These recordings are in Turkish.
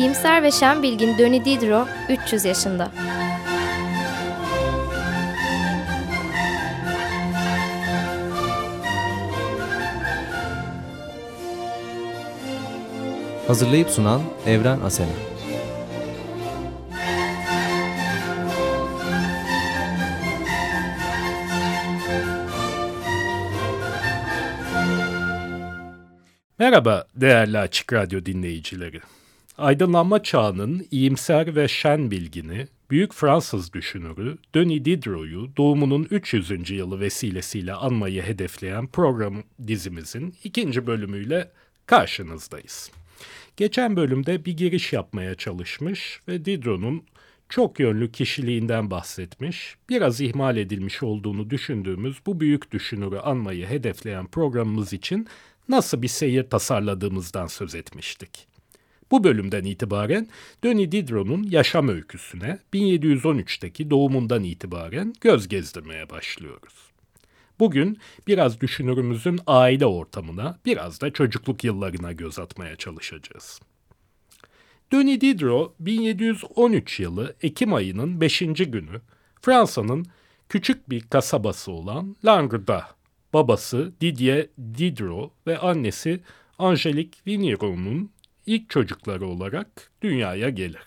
İyimser ve şen bilgin Döni Didro 300 yaşında. Hazırlayıp sunan Evren Asena. Merhaba değerli Açık Radyo dinleyicileri. Aydınlanma çağının iyimser ve şen bilgini, büyük Fransız düşünürü Denis Diderot'u doğumunun 300. yılı vesilesiyle anmayı hedefleyen program dizimizin ikinci bölümüyle karşınızdayız. Geçen bölümde bir giriş yapmaya çalışmış ve Diderot'un çok yönlü kişiliğinden bahsetmiş, biraz ihmal edilmiş olduğunu düşündüğümüz bu büyük düşünürü anmayı hedefleyen programımız için nasıl bir seyir tasarladığımızdan söz etmiştik. Bu bölümden itibaren Denis Diderot'un yaşam öyküsüne 1713'teki doğumundan itibaren göz gezdirmeye başlıyoruz. Bugün biraz düşünürümüzün aile ortamına, biraz da çocukluk yıllarına göz atmaya çalışacağız. Denis Diderot 1713 yılı Ekim ayının 5. günü Fransa'nın küçük bir kasabası olan Langres'da babası Didier Diderot ve annesi Angelique Vigneron'un ilk çocukları olarak dünyaya gelir.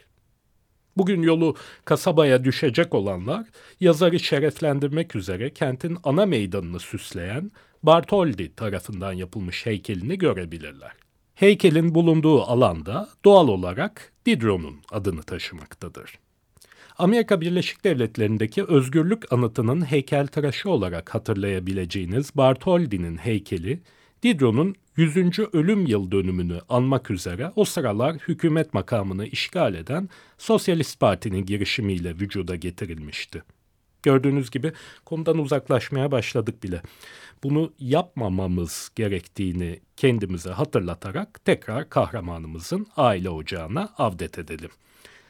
Bugün yolu kasabaya düşecek olanlar yazarı şereflendirmek üzere kentin ana meydanını süsleyen Bartholdi tarafından yapılmış heykelini görebilirler. Heykelin bulunduğu alanda doğal olarak Diderot'un adını taşımaktadır. Amerika Birleşik Devletleri'ndeki özgürlük anıtının heykeltıraşı olarak hatırlayabileceğiniz Bartholdi'nin heykeli, Diderot'un 100. ölüm yıl dönümünü anmak üzere o sıralar hükümet makamını işgal eden Sosyalist Parti'nin girişimiyle vücuda getirilmişti. Gördüğünüz gibi konudan uzaklaşmaya başladık bile. Bunu yapmamamız gerektiğini kendimize hatırlatarak tekrar kahramanımızın aile ocağına avdet edelim.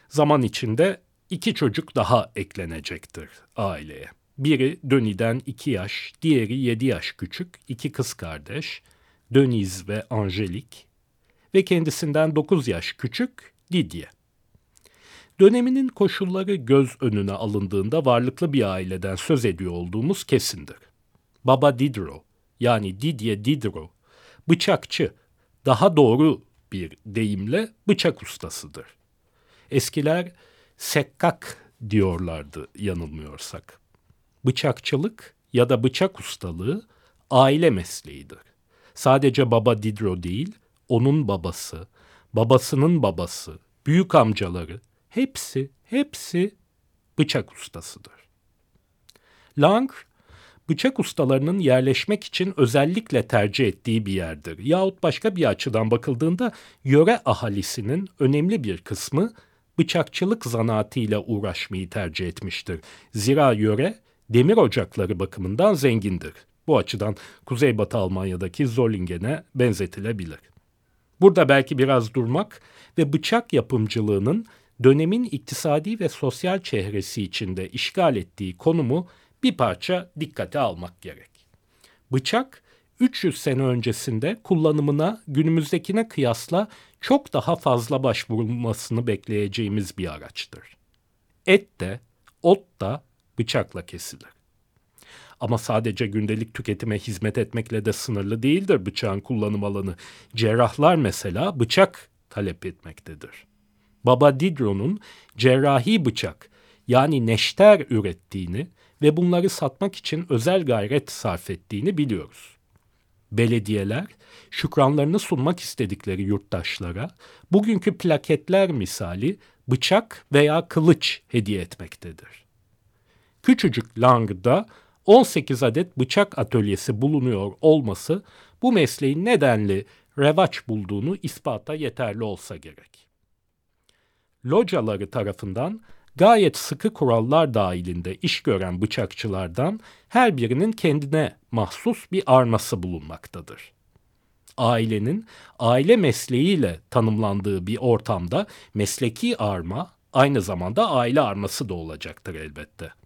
Zaman içinde iki çocuk daha eklenecektir aileye. Biri Döni'den iki yaş, diğeri yedi yaş küçük, iki kız kardeş, Döniz ve Angelik ve kendisinden dokuz yaş küçük Didier. Döneminin koşulları göz önüne alındığında varlıklı bir aileden söz ediyor olduğumuz kesindir. Baba Diderot yani Didier Diderot bıçakçı, daha doğru bir deyimle bıçak ustasıdır. Eskiler sekkak diyorlardı yanılmıyorsak. Bıçakçılık ya da bıçak ustalığı aile mesleğidir. Sadece baba Diderot değil, onun babası, babasının babası, büyük amcaları, hepsi, hepsi bıçak ustasıdır. Langres, bıçak ustalarının yerleşmek için özellikle tercih ettiği bir yerdir. Yahut başka bir açıdan bakıldığında yöre ahalisinin önemli bir kısmı bıçakçılık zanaatıyla uğraşmayı tercih etmiştir. Zira yöre demir ocakları bakımından zengindir. Bu açıdan Kuzeybatı Almanya'daki Zollingen'e benzetilebilir. Burada belki biraz durmak ve bıçak yapımcılığının dönemin iktisadi ve sosyal çehresi içinde işgal ettiği konumu bir parça dikkate almak gerek. Bıçak 300 sene öncesinde kullanımına günümüzdekine kıyasla çok daha fazla başvurulmasını bekleyeceğimiz bir araçtır. Et de, ot da bıçakla kesilir. Ama sadece gündelik tüketime hizmet etmekle de sınırlı değildir bıçağın kullanım alanı. Cerrahlar mesela bıçak talep etmektedir. Baba Diderot'un cerrahi bıçak yani neşter ürettiğini ve bunları satmak için özel gayret sarf ettiğini biliyoruz. Belediyeler şükranlarını sunmak istedikleri yurttaşlara bugünkü plaketler misali bıçak veya kılıç hediye etmektedir. Küçücük Lang'da 18 adet bıçak atölyesi bulunuyor olması bu mesleğin nedenli revaç bulduğunu ispata yeterli olsa gerek. Locaları tarafından gayet sıkı kurallar dahilinde iş gören bıçakçılardan her birinin kendine mahsus bir arması bulunmaktadır. Ailenin aile mesleğiyle tanımlandığı bir ortamda mesleki arma aynı zamanda aile arması da olacaktır elbette.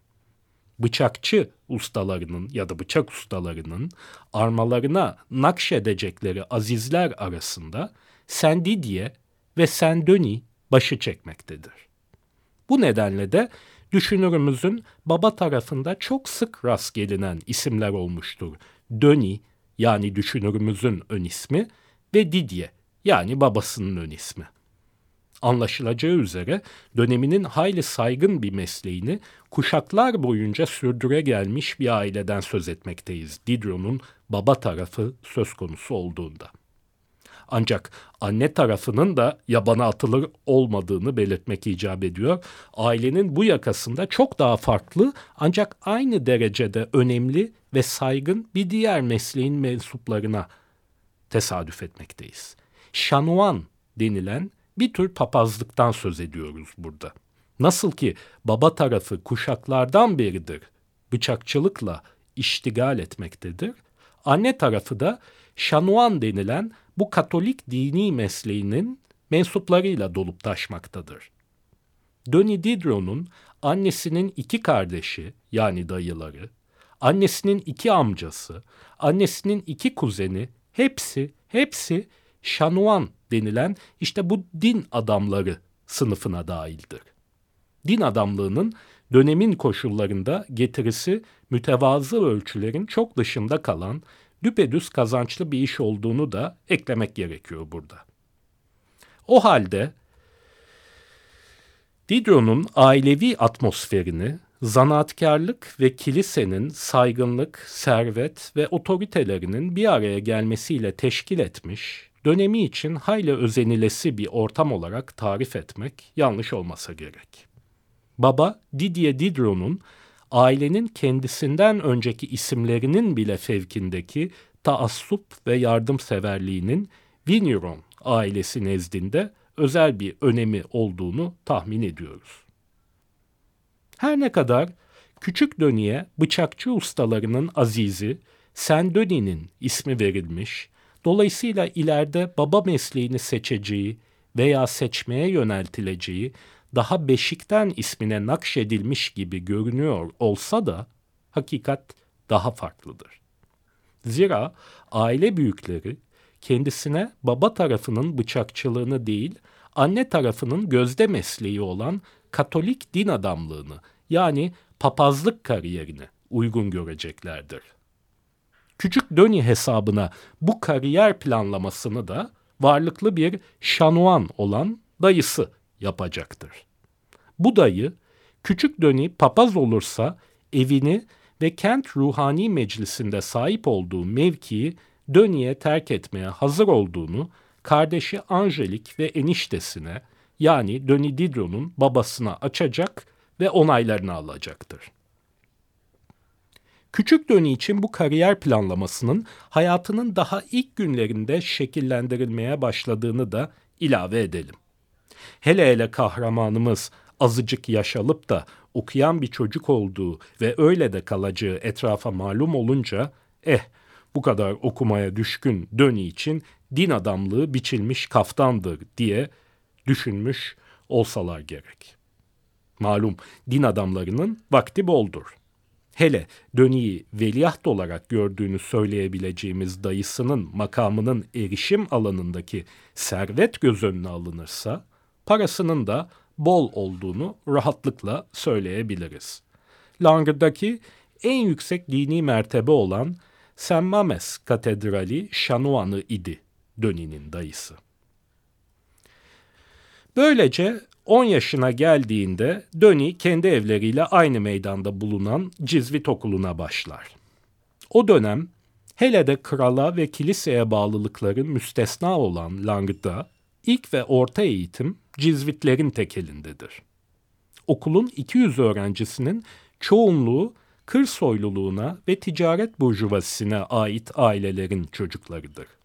Bıçakçı ustalarının ya da bıçak ustalarının armalarına nakşedecekleri azizler arasında Sendidiye ve Sendöni başı çekmektedir. Bu nedenle de düşünürümüzün baba tarafında çok sık rast gelinen isimler olmuştur. Döni yani düşünürümüzün ön ismi ve Didier yani babasının ön ismi. Anlaşılacağı üzere döneminin hayli saygın bir mesleğini kuşaklar boyunca sürdüre gelmiş bir aileden söz etmekteyiz. Diderot'un baba tarafı söz konusu olduğunda. Ancak anne tarafının da yabana atılır olmadığını belirtmek icap ediyor. Ailenin bu yakasında çok daha farklı ancak aynı derecede önemli ve saygın bir diğer mesleğin mensuplarına tesadüf etmekteyiz. Şanuan denilen bir tür papazlıktan söz ediyoruz burada. Nasıl ki baba tarafı kuşaklardan beridir bıçakçılıkla iştigal etmektedir. Anne tarafı da şanuan denilen bu Katolik dini mesleğinin mensuplarıyla dolup taşmaktadır. Döni Diderot'un annesinin iki kardeşi yani dayıları, annesinin iki amcası, annesinin iki kuzeni hepsi hepsi şanuan denilen işte bu din adamları sınıfına dahildir. Din adamlığının dönemin koşullarında getirisi mütevazı ölçülerin çok dışında kalan düpedüz kazançlı bir iş olduğunu da eklemek gerekiyor burada. O halde Diderot'un ailevi atmosferini zanaatkarlık ve kilisenin saygınlık, servet ve otoritelerinin bir araya gelmesiyle teşkil etmiş, dönemi için hayli özenilesi bir ortam olarak tarif etmek yanlış olmasa gerek. Baba Didier Diderot'un ailenin kendisinden önceki isimlerinin bile fevkindeki taassup ve yardımseverliğinin Vigneron ailesi nezdinde özel bir önemi olduğunu tahmin ediyoruz. Her ne kadar küçük döniye bıçakçı ustalarının azizi Saint-Denis'in ismi verilmiş, dolayısıyla ileride baba mesleğini seçeceği veya seçmeye yöneltileceği daha beşikten ismine nakşedilmiş gibi görünüyor olsa da hakikat daha farklıdır. Zira aile büyükleri kendisine baba tarafının bıçakçılığını değil, anne tarafının gözde mesleği olan Katolik din adamlığını yani papazlık kariyerini uygun göreceklerdir. Küçük Döni hesabına bu kariyer planlamasını da varlıklı bir şanuan olan dayısı yapacaktır. Bu dayı küçük döni papaz olursa evini ve kent ruhani meclisinde sahip olduğu mevkiyi Döni'ye terk etmeye hazır olduğunu kardeşi Angelik ve eniştesine yani Döni Diderot'un babasına açacak ve onaylarını alacaktır. Küçük Döni için bu kariyer planlamasının hayatının daha ilk günlerinde şekillendirilmeye başladığını da ilave edelim. Hele hele kahramanımız azıcık yaş alıp da okuyan bir çocuk olduğu ve öyle de kalacağı etrafa malum olunca eh bu kadar okumaya düşkün Döni için din adamlığı biçilmiş kaftandır diye düşünmüş olsalar gerek. Malum din adamlarının vakti boldur. Hele Döni'yi veliaht olarak gördüğünü söyleyebileceğimiz dayısının makamının erişim alanındaki servet göz önüne alınırsa, parasının da bol olduğunu rahatlıkla söyleyebiliriz. Langır'daki en yüksek dini mertebe olan Saint Mames Katedrali Şanuanı idi Döni'nin dayısı. Böylece 10 yaşına geldiğinde Döni kendi evleriyle aynı meydanda bulunan Cizvit Okulu'na başlar. O dönem hele de krala ve kiliseye bağlılıkları müstesna olan Lang'da ilk ve orta eğitim Cizvitlerin tekelindedir. Okulun 200 öğrencisinin çoğunluğu kır soyluluğuna ve ticaret burjuvasisine ait ailelerin çocuklarıdır.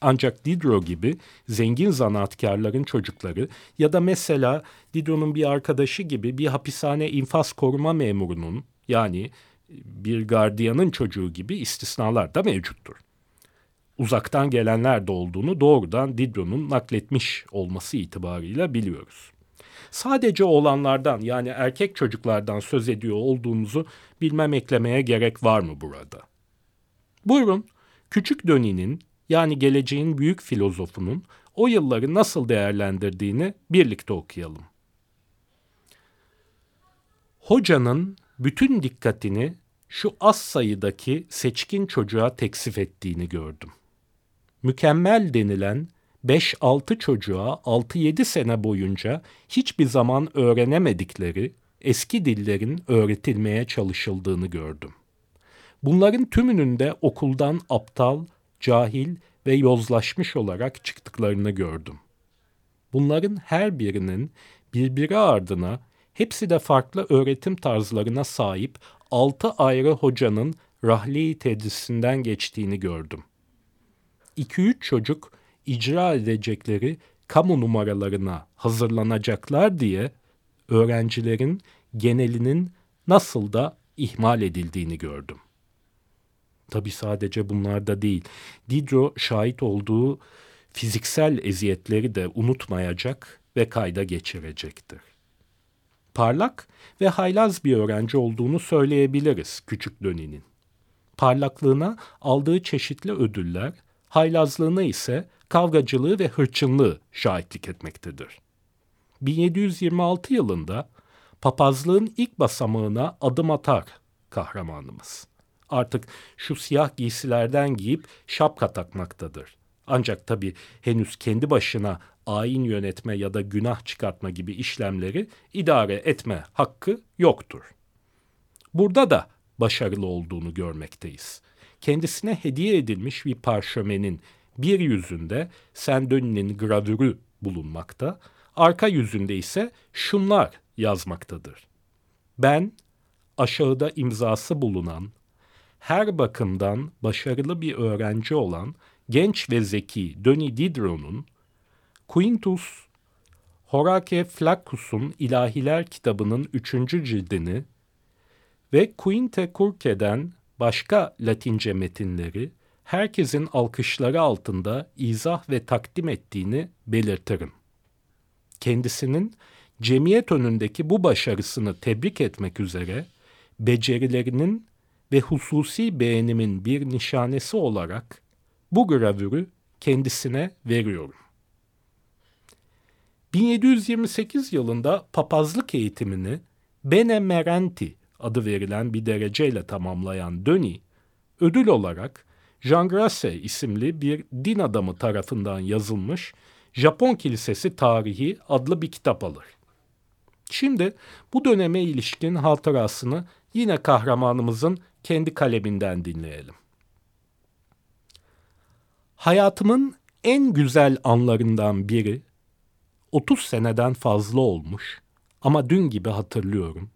Ancak Diderot gibi zengin zanaatkarların çocukları ya da mesela Diderot'un bir arkadaşı gibi bir hapishane infaz koruma memurunun yani bir gardiyanın çocuğu gibi istisnalar da mevcuttur. Uzaktan gelenler de olduğunu doğrudan Diderot'un nakletmiş olması itibarıyla biliyoruz. Sadece olanlardan yani erkek çocuklardan söz ediyor olduğumuzu bilmem eklemeye gerek var mı burada? Buyurun, Küçük Döni'nin yani geleceğin büyük filozofunun o yılları nasıl değerlendirdiğini birlikte okuyalım. Hocanın bütün dikkatini şu az sayıdaki seçkin çocuğa teksif ettiğini gördüm. Mükemmel denilen 5-6 çocuğa 6-7 sene boyunca hiçbir zaman öğrenemedikleri eski dillerin öğretilmeye çalışıldığını gördüm. Bunların tümünün de okuldan aptal, cahil ve yozlaşmış olarak çıktıklarını gördüm. Bunların her birinin birbiri ardına hepsi de farklı öğretim tarzlarına sahip altı ayrı hocanın rahli tedrisinden geçtiğini gördüm. 2-3 çocuk icra edecekleri kamu numaralarına hazırlanacaklar diye öğrencilerin genelinin nasıl da ihmal edildiğini gördüm. Tabi sadece bunlarda değil. Diderot şahit olduğu fiziksel eziyetleri de unutmayacak ve kayda geçirecektir. Parlak ve haylaz bir öğrenci olduğunu söyleyebiliriz küçük Döni'nin. Parlaklığına aldığı çeşitli ödüller, haylazlığına ise kavgacılığı ve hırçınlığı şahitlik etmektedir. 1726 yılında papazlığın ilk basamağına adım atar kahramanımız. Artık şu siyah giysilerden giyip şapka takmaktadır. Ancak tabii henüz kendi başına ayin yönetme ya da günah çıkartma gibi işlemleri idare etme hakkı yoktur. Burada da başarılı olduğunu görmekteyiz. Kendisine hediye edilmiş bir parşömenin bir yüzünde Sendoni'nin gravürü bulunmakta, arka yüzünde ise şunlar yazmaktadır. Ben aşağıda imzası bulunan, her bakımdan başarılı bir öğrenci olan genç ve zeki Döni Diderot'un Quintus Horace Flaccus'un İlahiler kitabının üçüncü cildini ve Quinte Curce'den başka Latince metinleri herkesin alkışları altında izah ve takdim ettiğini belirtirim. Kendisinin cemiyet önündeki bu başarısını tebrik etmek üzere becerilerinin ve hususi beğenimin bir nişanesi olarak bu gravürü kendisine veriyorum. 1728 yılında papazlık eğitimini Benemerenti adı verilen bir dereceyle tamamlayan Döni, ödül olarak Jean Grasse isimli bir din adamı tarafından yazılmış Japon Kilisesi Tarihi adlı bir kitap alır. Şimdi bu döneme ilişkin hatırasını yine kahramanımızın kendi kaleminden dinleyelim. Hayatımın en güzel anlarından biri 30 seneden fazla olmuş ama dün gibi hatırlıyorum.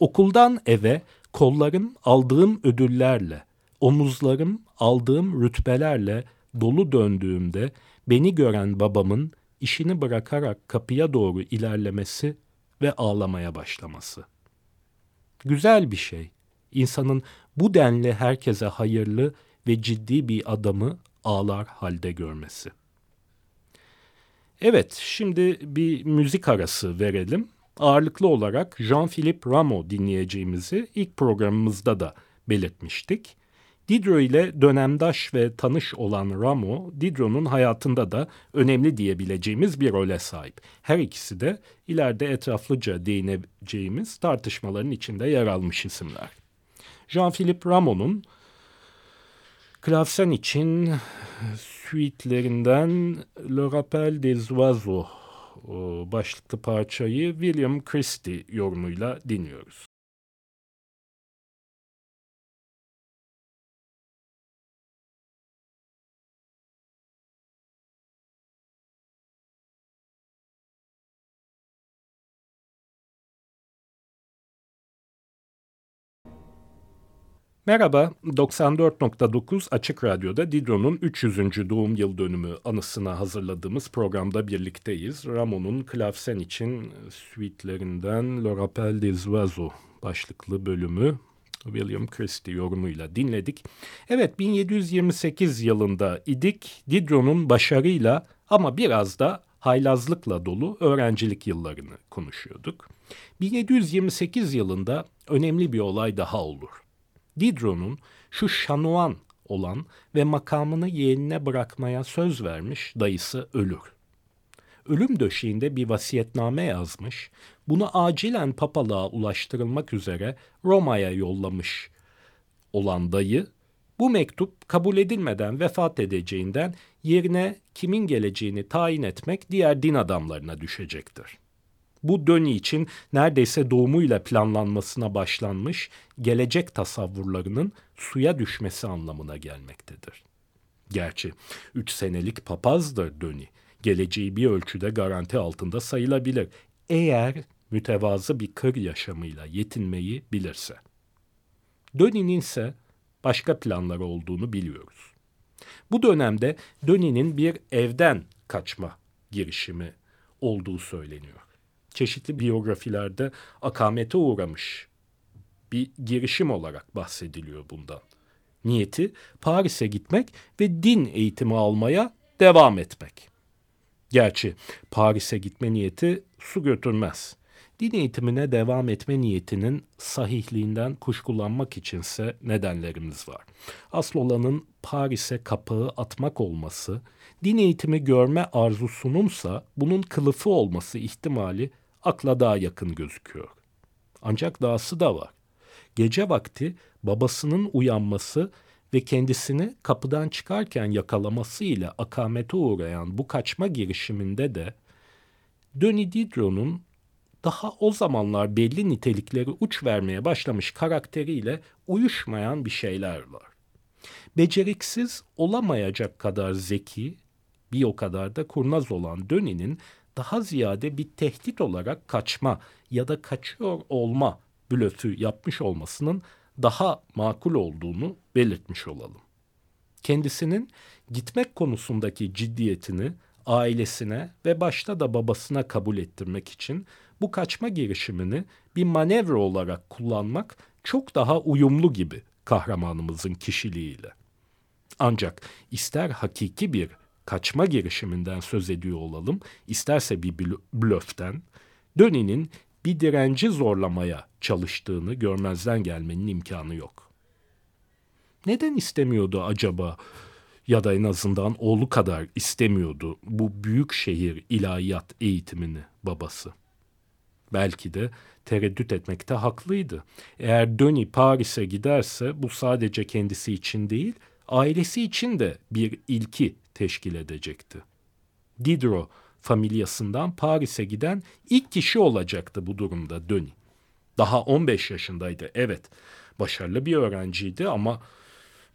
Okuldan eve kollarım aldığım ödüllerle, omuzlarım aldığım rütbelerle dolu döndüğümde beni gören babamın işini bırakarak kapıya doğru ilerlemesi ve ağlamaya başlaması. Güzel bir şey. İnsanın bu denli herkese hayırlı ve ciddi bir adamı ağlar halde görmesi. Evet, şimdi bir müzik arası verelim. Ağırlıklı olarak Jean-Philippe Rameau dinleyeceğimizi ilk programımızda da belirtmiştik. Diderot ile dönemdaş ve tanış olan Rameau, Diderot'un hayatında da önemli diyebileceğimiz bir role sahip. Her ikisi de ileride etraflıca değineceğimiz tartışmaların içinde yer almış isimler. Jean-Philippe Rameau'nun klavsen için suitelerinden Le Rappel des Oiseaux başlıklı parçayı William Christie yorumuyla dinliyoruz. Merhaba, 94.9 Açık Radyo'da Diderot'un 300. doğum yıl dönümü anısına hazırladığımız programda birlikteyiz. Ramon'un klavsen için suitelerinden Le Rappel des Oiseaux başlıklı bölümü William Christie yorumuyla dinledik. Evet 1728 yılında idik Diderot'un başarıyla ama biraz da haylazlıkla dolu öğrencilik yıllarını konuşuyorduk. 1728 yılında önemli bir olay daha olur. Diderot'un şu Şanuan olan ve makamını yeğenine bırakmaya söz vermiş dayısı ölür. Ölüm döşeğinde bir vasiyetname yazmış, bunu acilen papalığa ulaştırılmak üzere Roma'ya yollamış olan dayı, bu mektup kabul edilmeden vefat edeceğinden yerine kimin geleceğini tayin etmek diğer din adamlarına düşecektir. Bu döni için neredeyse doğumuyla planlanmasına başlanmış gelecek tasavvurlarının suya düşmesi anlamına gelmektedir. Gerçi üç senelik papazdır döni. Geleceği bir ölçüde garanti altında sayılabilir. Eğer mütevazı bir kır yaşamıyla yetinmeyi bilirse. Döni'nin ise başka planları olduğunu biliyoruz. Bu dönemde Döni'nin bir evden kaçma girişimi olduğu söyleniyor. Çeşitli biyografilerde akamete uğramış bir girişim olarak bahsediliyor bundan. Niyeti Paris'e gitmek ve din eğitimi almaya devam etmek. Gerçi Paris'e gitme niyeti su götürmez. Din eğitimine devam etme niyetinin sahihliğinden kuşkulanmak içinse nedenlerimiz var. Asıl olanın Paris'e kapağı atmak olması, din eğitimi görme arzusununsa bunun kılıfı olması ihtimali akla daha yakın gözüküyor. Ancak dahası da var. Gece vakti babasının uyanması ve kendisini kapıdan çıkarken yakalaması ile akamete uğrayan bu kaçma girişiminde de Denis Diderot'un daha o zamanlar belli nitelikleri uç vermeye başlamış karakteriyle uyuşmayan bir şeyler var. Beceriksiz olamayacak kadar zeki, bir o kadar da kurnaz olan Döni'nin daha ziyade bir tehdit olarak kaçma ya da kaçıyor olma blöfü yapmış olmasının daha makul olduğunu belirtmiş olalım. Kendisinin gitmek konusundaki ciddiyetini ailesine ve başta da babasına kabul ettirmek için bu kaçma girişimini bir manevra olarak kullanmak çok daha uyumlu gibi kahramanımızın kişiliğiyle. Ancak ister hakiki bir kaçma girişiminden söz ediyor olalım, isterse bir blöften, Döni'nin bir direnci zorlamaya çalıştığını görmezden gelmenin imkanı yok. Neden istemiyordu acaba ya da en azından oğlu kadar istemiyordu bu büyük şehir ilahiyat eğitimini babası? Belki de tereddüt etmekte haklıydı. Eğer Döni Paris'e giderse bu sadece kendisi için değil, ailesi için de bir ilki teşkil edecekti. Diderot familyasından Paris'e giden ilk kişi olacaktı bu durumda Döni. Daha 15 yaşındaydı evet. Başarılı bir öğrenciydi ama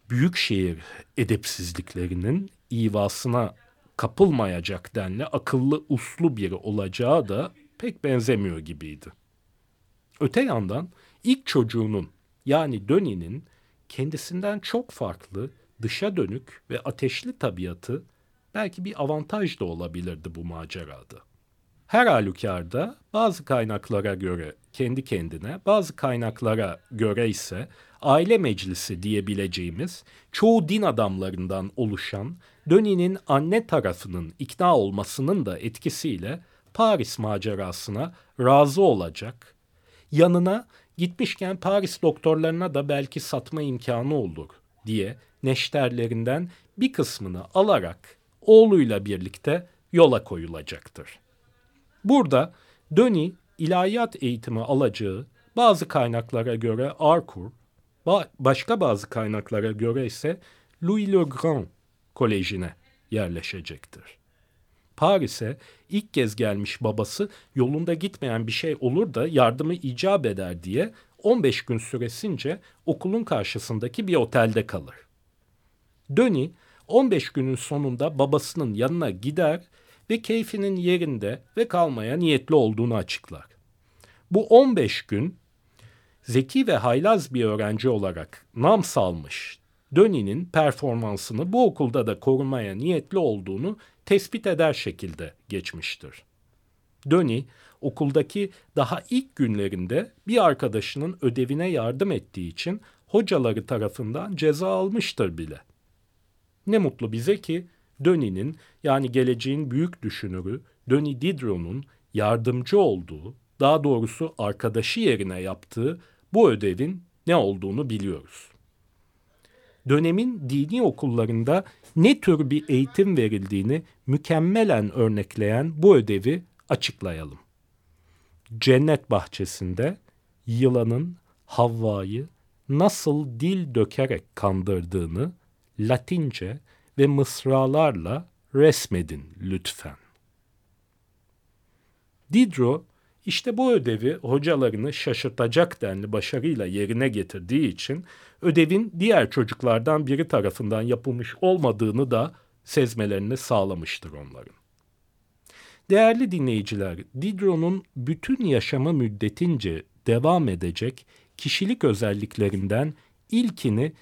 büyük şehir edepsizliklerinin ivasına kapılmayacak denli akıllı uslu biri olacağı da pek benzemiyor gibiydi. Öte yandan ilk çocuğunun yani Döni'nin kendisinden çok farklı, dışa dönük ve ateşli tabiatı belki bir avantaj da olabilirdi bu macerada. Her halükarda bazı kaynaklara göre kendi kendine, bazı kaynaklara göre ise aile meclisi diyebileceğimiz çoğu din adamlarından oluşan Döni'nin anne tarafının ikna olmasının da etkisiyle Paris macerasına razı olacak. Yanına gitmişken Paris doktorlarına da belki satma imkanı olur diye neşterlerinden bir kısmını alarak oğluyla birlikte yola koyulacaktır. Burada Döni ilahiyat eğitimi alacağı bazı kaynaklara göre Arcourt, başka bazı kaynaklara göre ise Louis le Grand Koleji'ne yerleşecektir. Paris'e ilk kez gelmiş babası yolunda gitmeyen bir şey olur da yardımı icap eder diye 15 gün süresince okulun karşısındaki bir otelde kalır. Döni 15 günün sonunda babasının yanına gider ve keyfinin yerinde ve kalmaya niyetli olduğunu açıklar. Bu 15 gün zeki ve haylaz bir öğrenci olarak nam salmış Döni'nin performansını bu okulda da korumaya niyetli olduğunu tespit eder şekilde geçmiştir. Döni okuldaki daha ilk günlerinde bir arkadaşının ödevine yardım ettiği için hocaları tarafından ceza almıştır bile. Ne mutlu bize ki Döni'nin yani geleceğin büyük düşünürü Döni Diderot'un yardımcı olduğu, daha doğrusu arkadaşı yerine yaptığı bu ödevin ne olduğunu biliyoruz. dönemin dini okullarında ne tür bir eğitim verildiğini mükemmelen örnekleyen bu ödevi açıklayalım. Cennet bahçesinde yılanın Havva'yı nasıl dil dökerek kandırdığını Latince ve mısralarla resmedin lütfen. Diderot işte bu ödevi hocalarını şaşırtacak denli başarıyla yerine getirdiği için ödevin diğer çocuklardan biri tarafından yapılmış olmadığını da sezmelerini sağlamıştır onların. Değerli dinleyiciler, Diderot'un bütün yaşamı müddetince devam edecek kişilik özelliklerinden ilkini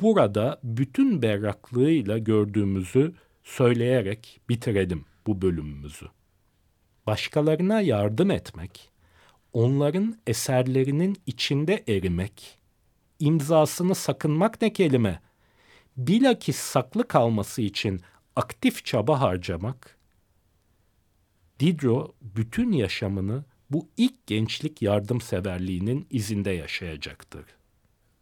burada bütün berraklığıyla gördüğümüzü söyleyerek bitirelim bu bölümümüzü. Başkalarına yardım etmek, onların eserlerinin içinde erimek, imzasını sakınmak ne kelime? Bilakis saklı kalması için aktif çaba harcamak, Diderot bütün yaşamını bu ilk gençlik yardımseverliğinin izinde yaşayacaktır.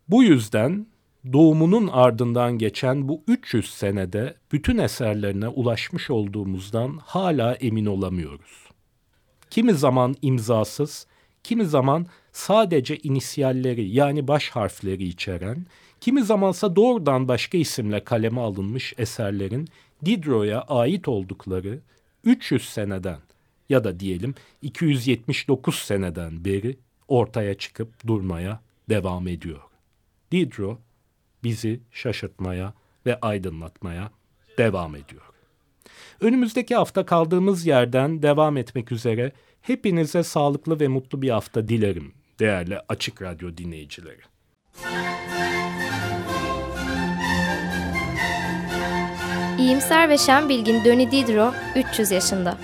Bu yüzden doğumunun ardından geçen bu 300 senede bütün eserlerine ulaşmış olduğumuzdan hala emin olamıyoruz. Kimi zaman imzasız, kimi zaman sadece inisyalleri yani baş harfleri içeren, kimi zamansa doğrudan başka isimle kaleme alınmış eserlerin Diderot'a ait oldukları 300 seneden ya da diyelim 279 seneden beri ortaya çıkıp durmaya devam ediyor. Diderot bizi şaşırtmaya ve aydınlatmaya devam ediyor. Önümüzdeki hafta kaldığımız yerden devam etmek üzere hepinize sağlıklı ve mutlu bir hafta dilerim değerli Açık Radyo dinleyicileri. İyimser ve şen bilgin Döni Diderot 300 yaşında.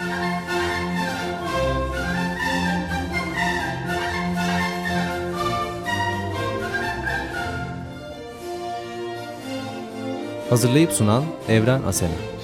Hazırlayıp sunan Evren Asena.